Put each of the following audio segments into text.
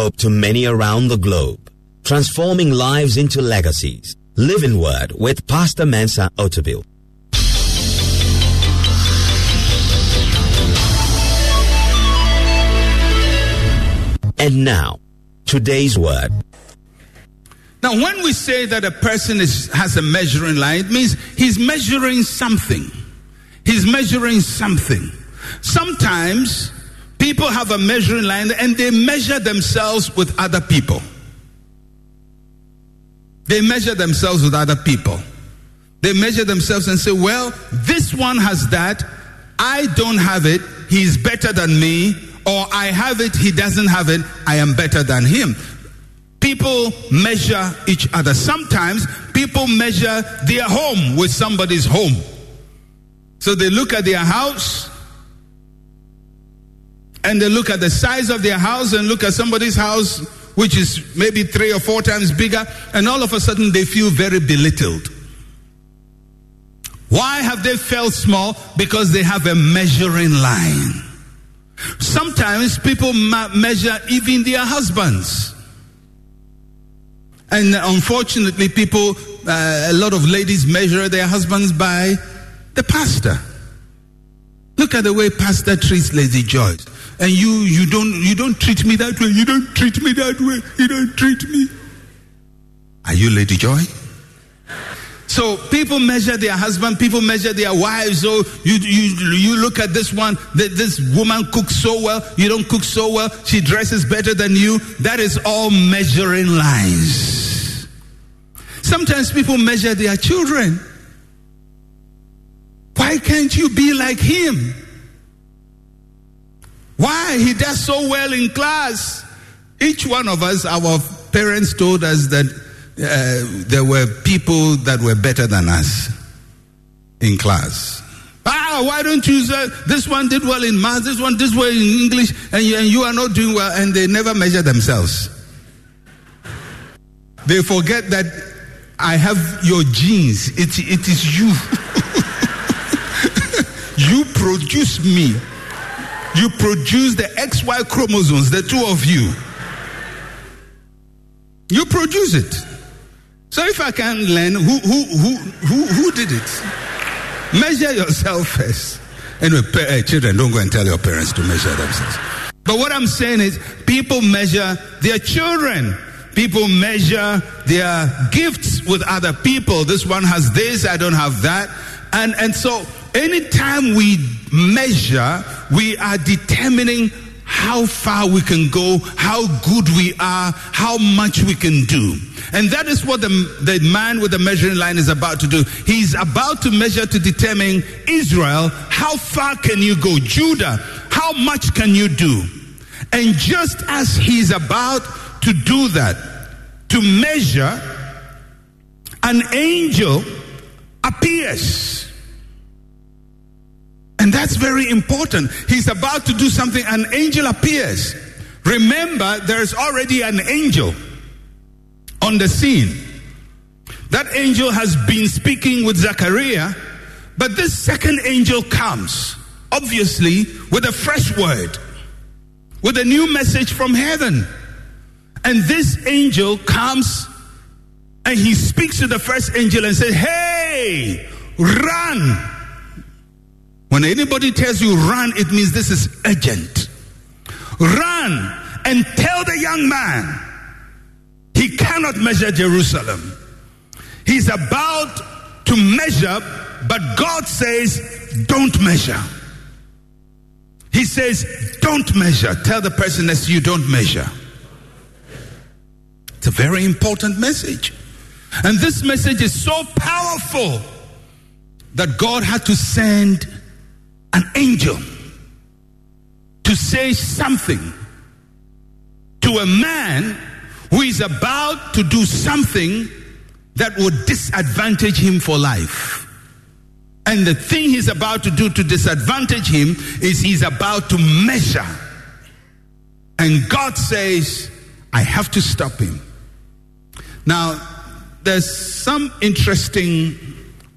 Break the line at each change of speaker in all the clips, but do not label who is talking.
hope to many around the globe. Transforming lives into legacies. Living Word with Pastor Mensa Otabil. And now, today's word.
Now, when we say that a person is, has a measuring line, it means he's measuring something. He's measuring something. Sometimes people have a measuring line and they measure themselves with other people. They measure themselves with other people. They measure themselves and say, well, this one has that. I don't have it. He's better than me. Or I have it. He doesn't have it. I am better than him. People measure each other. Sometimes people measure their home with somebody's home. So they look at their house and they look at the size of their house and look at somebody's house, which is maybe three or four times bigger, and all of a sudden they feel very belittled. Why have they felt small? Because they have a measuring line. Sometimes people measure even their husbands. And unfortunately, people, uh, a lot of ladies measure their husbands by the pastor. Look at the way pastor treats Lady Joyce. And you, you don't, you don't treat me that way. You don't treat me that way. You don't treat me. Are you Lady Joy? So people measure their husband, people measure their wives. So you, you, you look at this one, this woman cooks so well, you don't cook so well, she dresses better than you. That is all measuring lines. Sometimes people measure their children. Why can't you be like him? Why? He does so well in class. Each one of us, our parents told us that uh, there were people that were better than us in class. Ah, why don't you say this one did well in math, this one did well in English, and you, and you are not doing well, and they never measure themselves. They forget that I have your genes. It, it is you. you produce me. You produce the XY chromosomes, the two of you. You produce it. So if I can learn who who who who, who did it, measure yourself first. Anyway, hey, eh, children, don't go and tell your parents to measure themselves. But what I'm saying is, people measure their children. People measure their gifts with other people. This one has this, I don't have that. And and so anytime we measure, we are determining how far we can go, how good we are, how much we can do. And that is what the, the man with the measuring line is about to do. He's about to measure to determine Israel, how far can you go? Judah, how much can you do? And just as he's about to do that, to measure, an angel appears. And that's very important. He's about to do something, an angel appears. Remember, there's already an angel on the scene. That angel has been speaking with Zechariah, but this second angel comes, obviously, with a fresh word, with a new message from heaven. And this angel comes and he speaks to the first angel and says, Hey, run when anybody tells you run, it means this is urgent. Run and tell the young man he cannot measure Jerusalem. He's about to measure, but God says, don't measure. He says, don't measure. Tell the person to you, don't measure. It's a very important message. And this message is so powerful that God had to send an angel to say something to a man who is about to do something that would disadvantage him for life. And the thing he's about to do to disadvantage him is he's about to measure. And God says, I have to stop him. Now, there's some interesting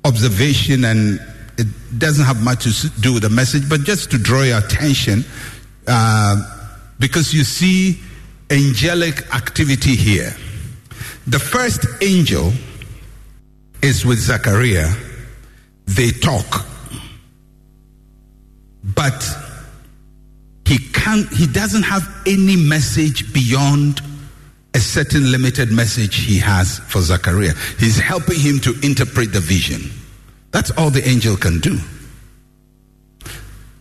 observation, and it doesn't have much to do with the message, but just to draw your attention, uh, because you see angelic activity here. The first angel is with Zechariah. They talk. But he can't he doesn't have any message beyond a certain limited message he has for Zechariah. He's helping him to interpret the vision. That's all the angel can do.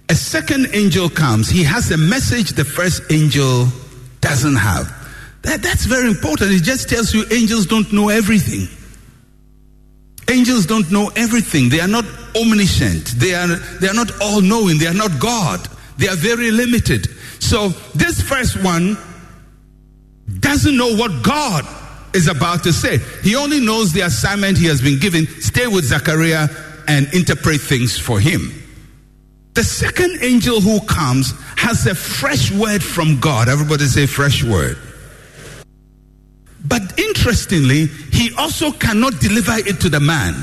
A second angel comes. He has a message the first angel doesn't have. That, that's very important. It just tells you angels don't know everything. Angels don't know everything. They are not omniscient. They are, they are not all knowing. They are not God. They are very limited. So this first one doesn't know what God is about to say. He only knows the assignment he has been given stay with Zechariah and interpret things for him. The second angel who comes has a fresh word from God. Everybody say, fresh word. But interestingly, he also cannot deliver it to the man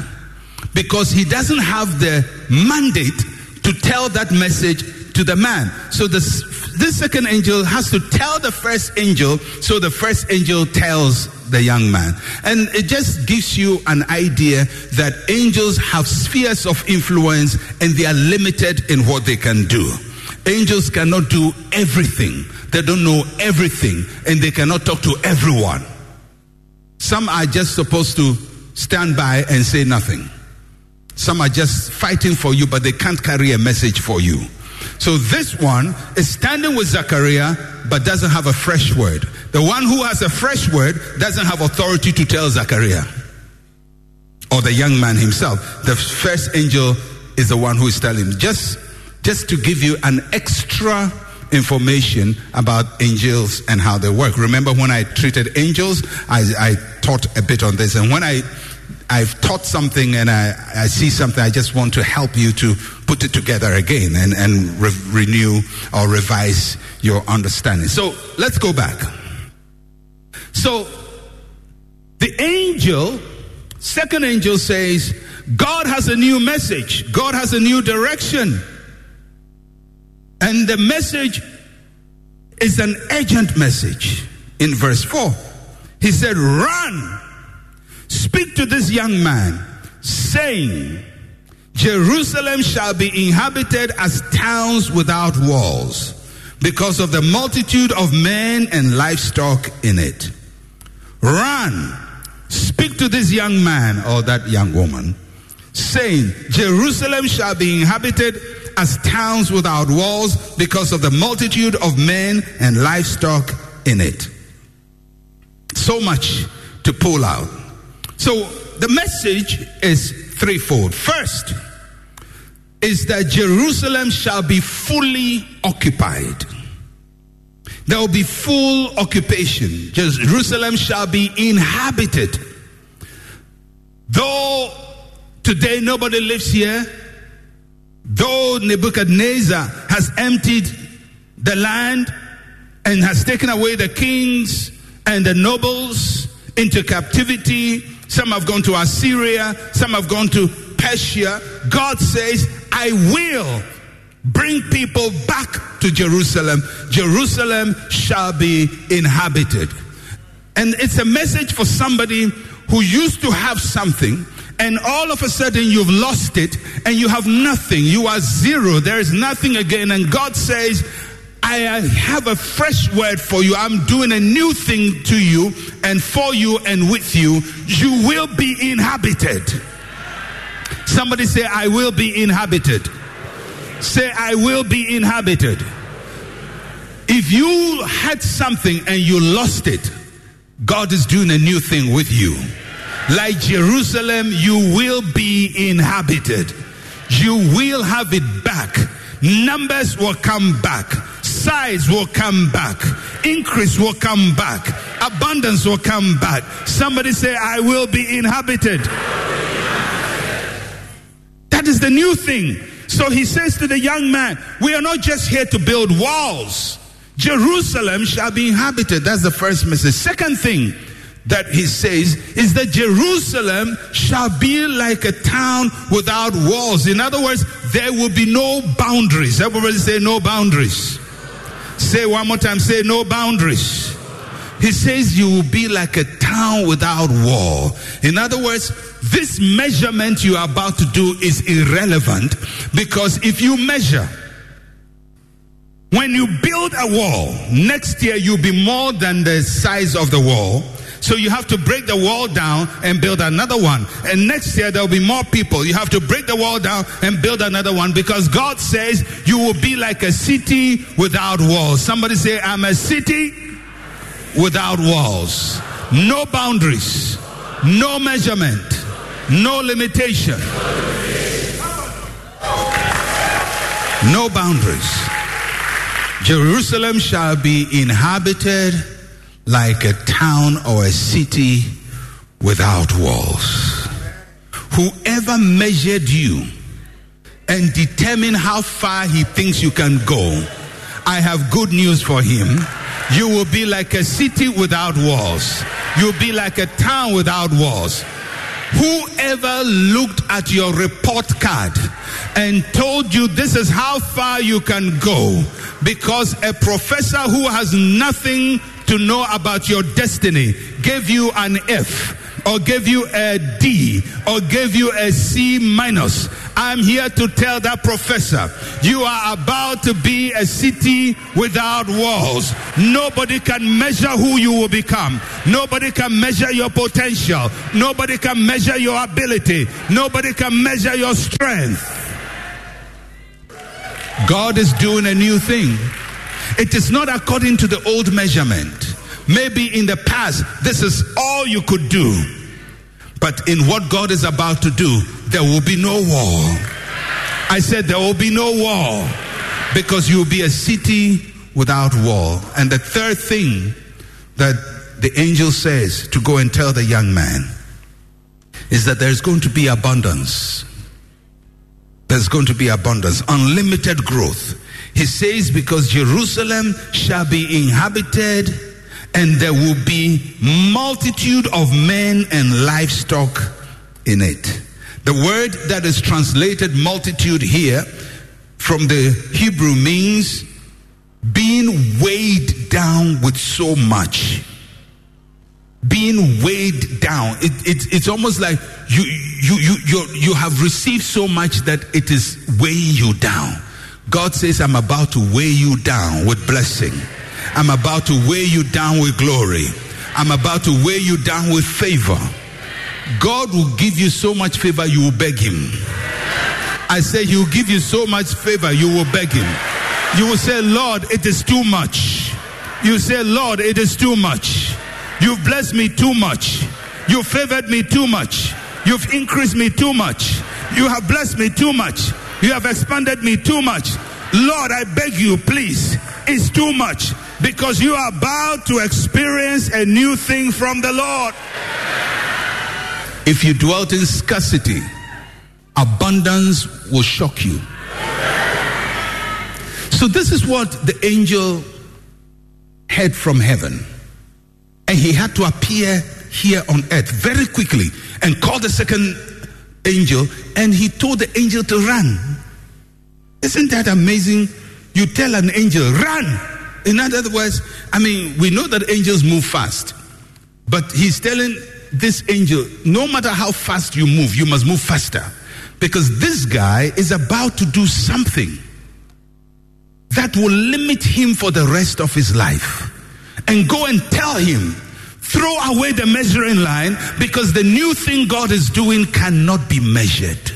because he doesn't have the mandate to tell that message to the man. So this, this second angel has to tell the first angel, so the first angel tells the young man. And it just gives you an idea that angels have spheres of influence and they are limited in what they can do. Angels cannot do everything. They don't know everything and they cannot talk to everyone. Some are just supposed to stand by and say nothing. Some are just fighting for you, but they can't carry a message for you. So this one is standing with Zechariah, but doesn't have a fresh word. The one who has a fresh word doesn't have authority to tell Zechariah or the young man himself. The first angel is the one who is telling. Just, just to give you an extra information about angels and how they work. Remember when I treated angels, I, I taught a bit on this. And when I I've taught something and I, I see something, I just want to help you to put it together again and, and re- renew or revise your understanding. So let's go back. So the angel, second angel says, God has a new message, God has a new direction. And the message is an urgent message. In verse 4, he said, Run Speak to this young man, saying, Jerusalem shall be inhabited as towns without walls, because of the multitude of men and livestock in it. Run, speak to this young man or that young woman, saying, Jerusalem shall be inhabited as towns without walls, because of the multitude of men and livestock in it. So much to pull out. So the message is threefold. First is that Jerusalem shall be fully occupied. There will be full occupation. Jerusalem shall be inhabited. Though today nobody lives here, though Nebuchadnezzar has emptied the land and has taken away the kings and the nobles into captivity, some have gone to Assyria, some have gone to Persia. God says, I will bring people back to Jerusalem. Jerusalem shall be inhabited. And it's a message for somebody who used to have something and all of a sudden you've lost it and you have nothing. You are zero. There is nothing again. And God says, I have a fresh word for you. I'm doing a new thing to you and for you and with you. You will be inhabited. Somebody say, I will be inhabited. Say, I will be inhabited. If you had something and you lost it, God is doing a new thing with you. Like Jerusalem, you will be inhabited. You will have it back. Numbers will come back. Size will come back. Increase will come back. Abundance will come back. Somebody say, I will be inhabited. That is the new thing. So he says to the young man, We are not just here to build walls. Jerusalem shall be inhabited. That's the first message. Second thing that he says is that Jerusalem shall be like a town without walls. In other words, there will be no boundaries. Everybody say no boundaries. Say one more time, say no boundaries. He says you will be like a town without wall. In other words, this measurement you are about to do is irrelevant because if you measure, when you build a wall, next year you'll be more than the size of the wall. So you have to break the wall down and build another one. And next year there'll be more people. You have to break the wall down and build another one because God says you will be like a city without walls. Somebody say, I'm a city without walls. No boundaries, no measurement, no limitation, no boundaries. Jerusalem shall be inhabited like a town or a city without walls. Whoever measured you and determined how far he thinks you can go, I have good news for him. You will be like a city without walls. You'll be like a town without walls. Whoever looked at your report card and told you this is how far you can go because a professor who has nothing to know about your destiny gave you an F or gave you a D or gave you a C minus. I'm here to tell that professor you are about to be a city without walls. Nobody can measure who you will become. Nobody can measure your potential. Nobody can measure your ability. Nobody can measure your strength. God is doing a new thing. It is not according to the old measurement. Maybe in the past, this is all you could do. But in what God is about to do, there will be no wall. I said there will be no wall because you will be a city without wall. And the third thing that the angel says to go and tell the young man is that there's going to be abundance. There's going to be abundance, unlimited growth. He says, because Jerusalem shall be inhabited and there will be multitude of men and livestock in it. The word that is translated multitude here from the Hebrew means being weighed down with so much. Being weighed down. It, it, it's almost like you, you, you, you, you have received so much that it is weighing you down. God says, I'm about to weigh you down with blessing. I'm about to weigh you down with glory. I'm about to weigh you down with favor. God will give you so much favor, you will beg Him. I say, He will give you so much favor, you will beg Him. You will say, Lord, it is too much. You say, Lord, it is too much. You've blessed me too much. You've favored me too much. You've increased me too much. You have blessed me too much. You have expanded me too much. Lord, I beg you, please. It's too much because you are about to experience a new thing from the Lord. If you dwelt in scarcity, abundance will shock you. So, this is what the angel heard from heaven. And he had to appear here on earth very quickly and call the second angel. And he told the angel to run. Isn't that amazing? You tell an angel, run. In other words, I mean, we know that angels move fast. But he's telling this angel, no matter how fast you move, you must move faster. Because this guy is about to do something that will limit him for the rest of his life. And go and tell him, throw away the measuring line because the new thing God is doing cannot be measured.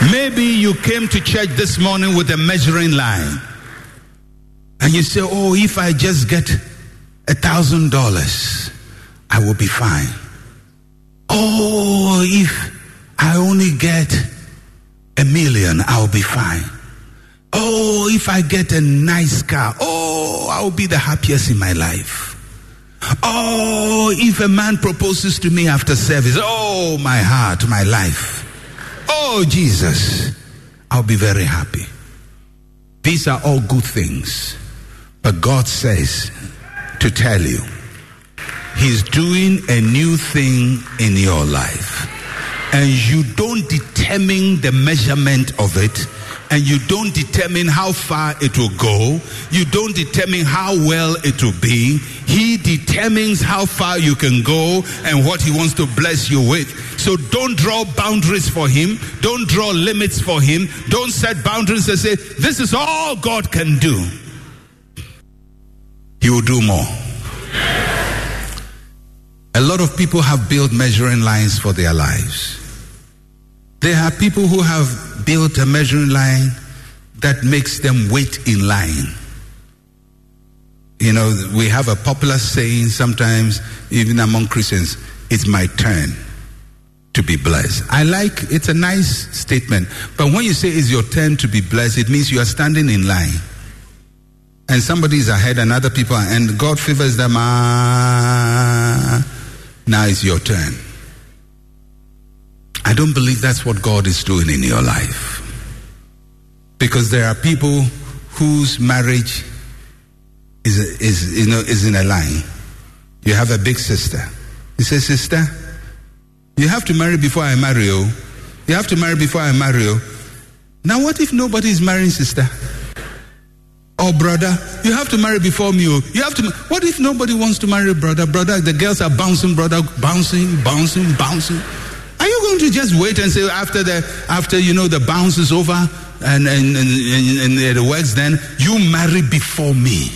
Maybe you came to church this morning with a measuring line. And you say, oh, if I just get a thousand dollars, I will be fine. Oh, if I only get a million, I'll be fine. Oh, if I get a nice car, oh, I'll be the happiest in my life. Oh, if a man proposes to me after service, oh, my heart, my life. Oh, Jesus, I'll be very happy. These are all good things. But God says to tell you, He's doing a new thing in your life. And you don't determine the measurement of it, and you don't determine how far it will go. You don't determine how well it will be. He determines how far you can go and what He wants to bless you with. So don't draw boundaries for Him. Don't draw limits for Him. Don't set boundaries and say, This is all God can do. He will do more. A lot of people have built measuring lines for their lives. There are people who have built a measuring line that makes them wait in line. You know, we have a popular saying sometimes, even among Christians, it's my turn to be blessed. I like it's a nice statement, but when you say it's your turn to be blessed, it means you are standing in line. And somebody is ahead and other people are, and God favors them. Ah, now it's your turn. I don't believe that's what God is doing in your life. Because there are people whose marriage is, is, you know, is in a line. You have a big sister. You say, Sister, you have to marry before I marry you. You have to marry before I marry you. Now, what if nobody is marrying sister? Oh, brother, you have to marry before me. oh. You have to. What if nobody wants to marry brother? Brother, the girls are bouncing, brother, bouncing, bouncing, bouncing. You just wait and say after the after you know the bounce is over and and, and, and, and it works, then you marry before me?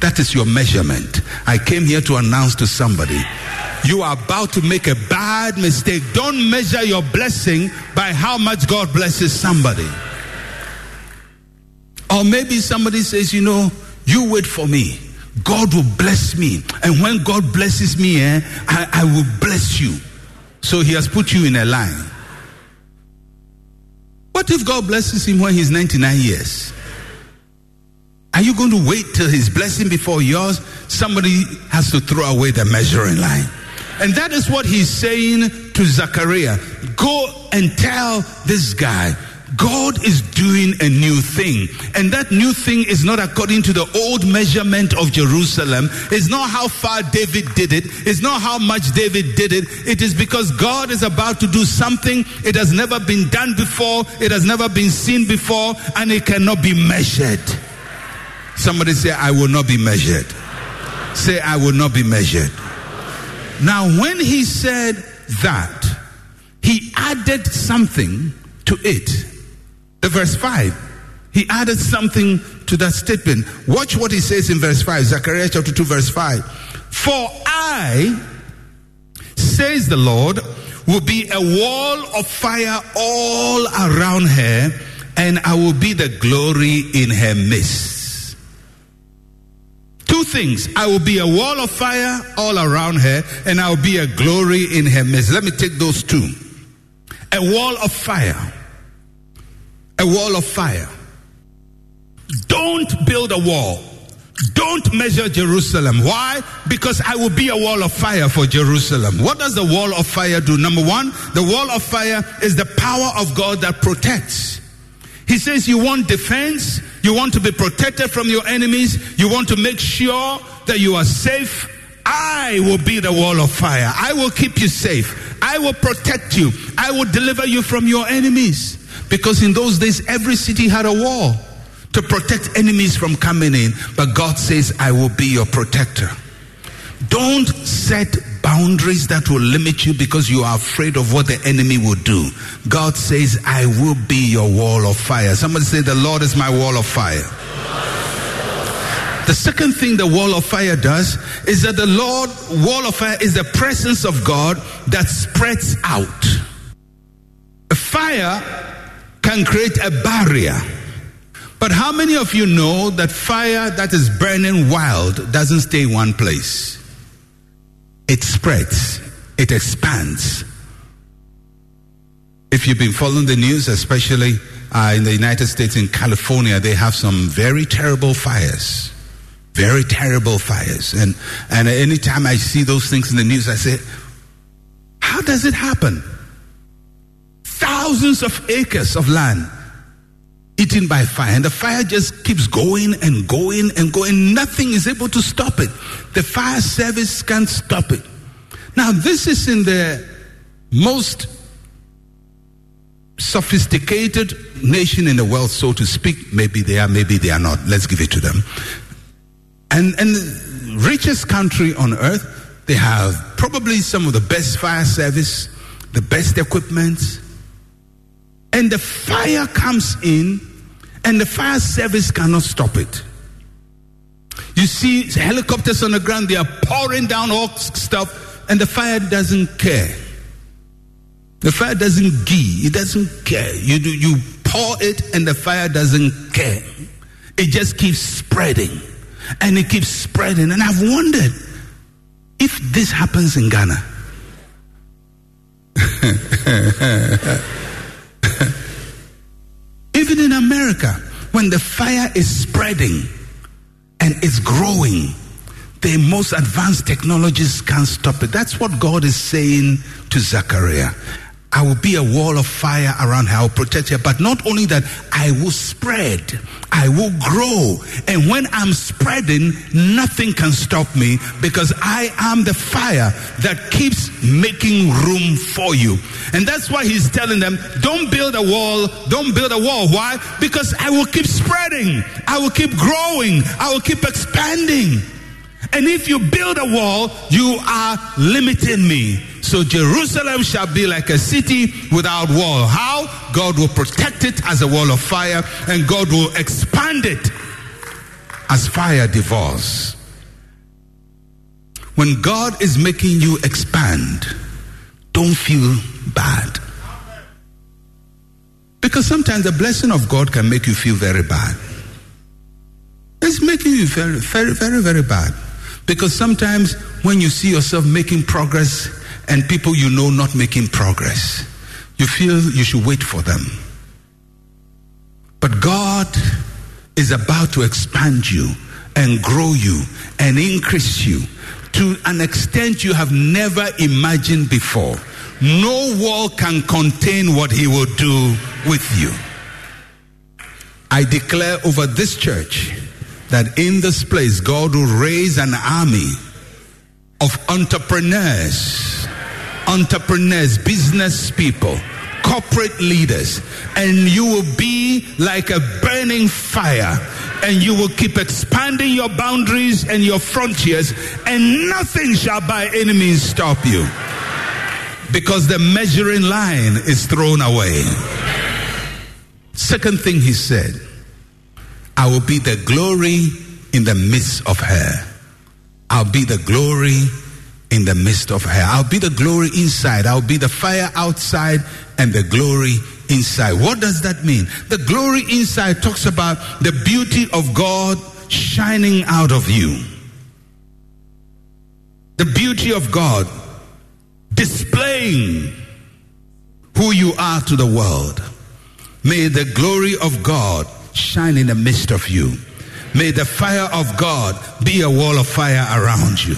That is your measurement. I came here to announce to somebody. You are about to make a bad mistake. Don't measure your blessing by how much God blesses somebody. Or maybe somebody says, you know, you wait for me. God will bless me. And when God blesses me, eh, I, I will bless you. So he has put you in a line. What if God blesses him when he's 99 years? Are you going to wait till his blessing before yours? Somebody has to throw away the measuring line. And that is what he's saying to Zechariah. Go and tell this guy, God is doing a new thing. And that new thing is not according to the old measurement of Jerusalem. It's not how far David did it. It's not how much David did it. It is because God is about to do something. It has never been done before. It has never been seen before. And it cannot be measured. Somebody say, I will not be measured. Say, I will not be measured. Now, when he said that, he added something to it. The verse 5. He added something to that statement. Watch what he says in verse 5, Zechariah chapter 2, verse 5. For I, says the Lord, will be a wall of fire all around her, and I will be the glory in her midst. Two things. I will be a wall of fire all around her, and I will be a glory in her midst. Let me take those two. A wall of fire. A wall of fire. Don't build a wall. Don't measure Jerusalem. Why? Because I will be a wall of fire for Jerusalem. What does the wall of fire do? Number one, the wall of fire is the power of God that protects. He says you want defense, you want to be protected from your enemies, you want to make sure that you are safe. I will be the wall of fire. I will keep you safe. I will protect you. I will deliver you from your enemies. Because in those days, every city had a wall to protect enemies from coming in. But God says, I will be your protector. Don't set boundaries that will limit you because you are afraid of what the enemy will do. God says, I will be your wall of fire. Somebody say, The Lord is my wall of fire. The second thing the wall of fire does is that the Lord, wall of fire is the presence of God that spreads out. A fire can create a barrier, But how many of you know that fire that is burning wild doesn't stay in one place? It spreads, it expands. If you've been following the news, especially uh, in the United States, in California, they have some very terrible fires. Very terrible fires. And, and anytime I see those things in the news, I say, how does it happen? Thousands of acres of land eaten by fire, and the fire just keeps going and going and going. Nothing is able to stop it. The fire service can't stop it. Now, this is in the most sophisticated nation in the world, so to speak. Maybe they are, maybe they are not. Let's give it to them. And, and the richest country on earth, they have probably some of the best fire service, the best equipment. And the fire comes in, and the fire service cannot stop it. You see helicopters on the ground, they are pouring down all stuff, and the fire doesn't care. The fire doesn't give, it doesn't care. You, do, you pour it, and the fire doesn't care. It just keeps spreading, and it keeps spreading. And I've wondered if this happens in Ghana. Even in America, when the fire is spreading and it's growing, the most advanced technologies can't stop it. That's what God is saying to Zechariah. I will be a wall of fire around her. I will protect her. But not only that, I will spread. I will grow. And when I'm spreading, nothing can stop me because I am the fire that keeps making room for you. And that's why he's telling them, don't build a wall. Don't build a wall. Why? Because I will keep spreading. I will keep growing. I will keep expanding. And if you build a wall, you are limiting me. So Jerusalem shall be like a city without wall. How? God will protect it as a wall of fire, and God will expand it as fire devours. When God is making you expand, don't feel bad. Because sometimes the blessing of God can make you feel very bad. It's making you very, very, very, very bad. Because sometimes when you see yourself making progress and people you know not making progress, you feel you should wait for them. But God is about to expand you and grow you and increase you to an extent you have never imagined before. No wall can contain what He will do with you. I declare over this church that in this place God will raise an army of entrepreneurs, entrepreneurs, business people, corporate leaders, and you will be like a burning fire and you will keep expanding your boundaries and your frontiers, and nothing shall by any means stop you because the measuring line is thrown away. Second thing he said, I will be the glory in the midst of her. I'll be the glory in the midst of her. I'll be the glory inside. I'll be the fire outside and the glory inside. What does that mean? The glory inside talks about the beauty of God shining out of you. The beauty of God displaying who you are to the world. May the glory of God shine in the midst of you. May the fire of God be a wall of fire around you.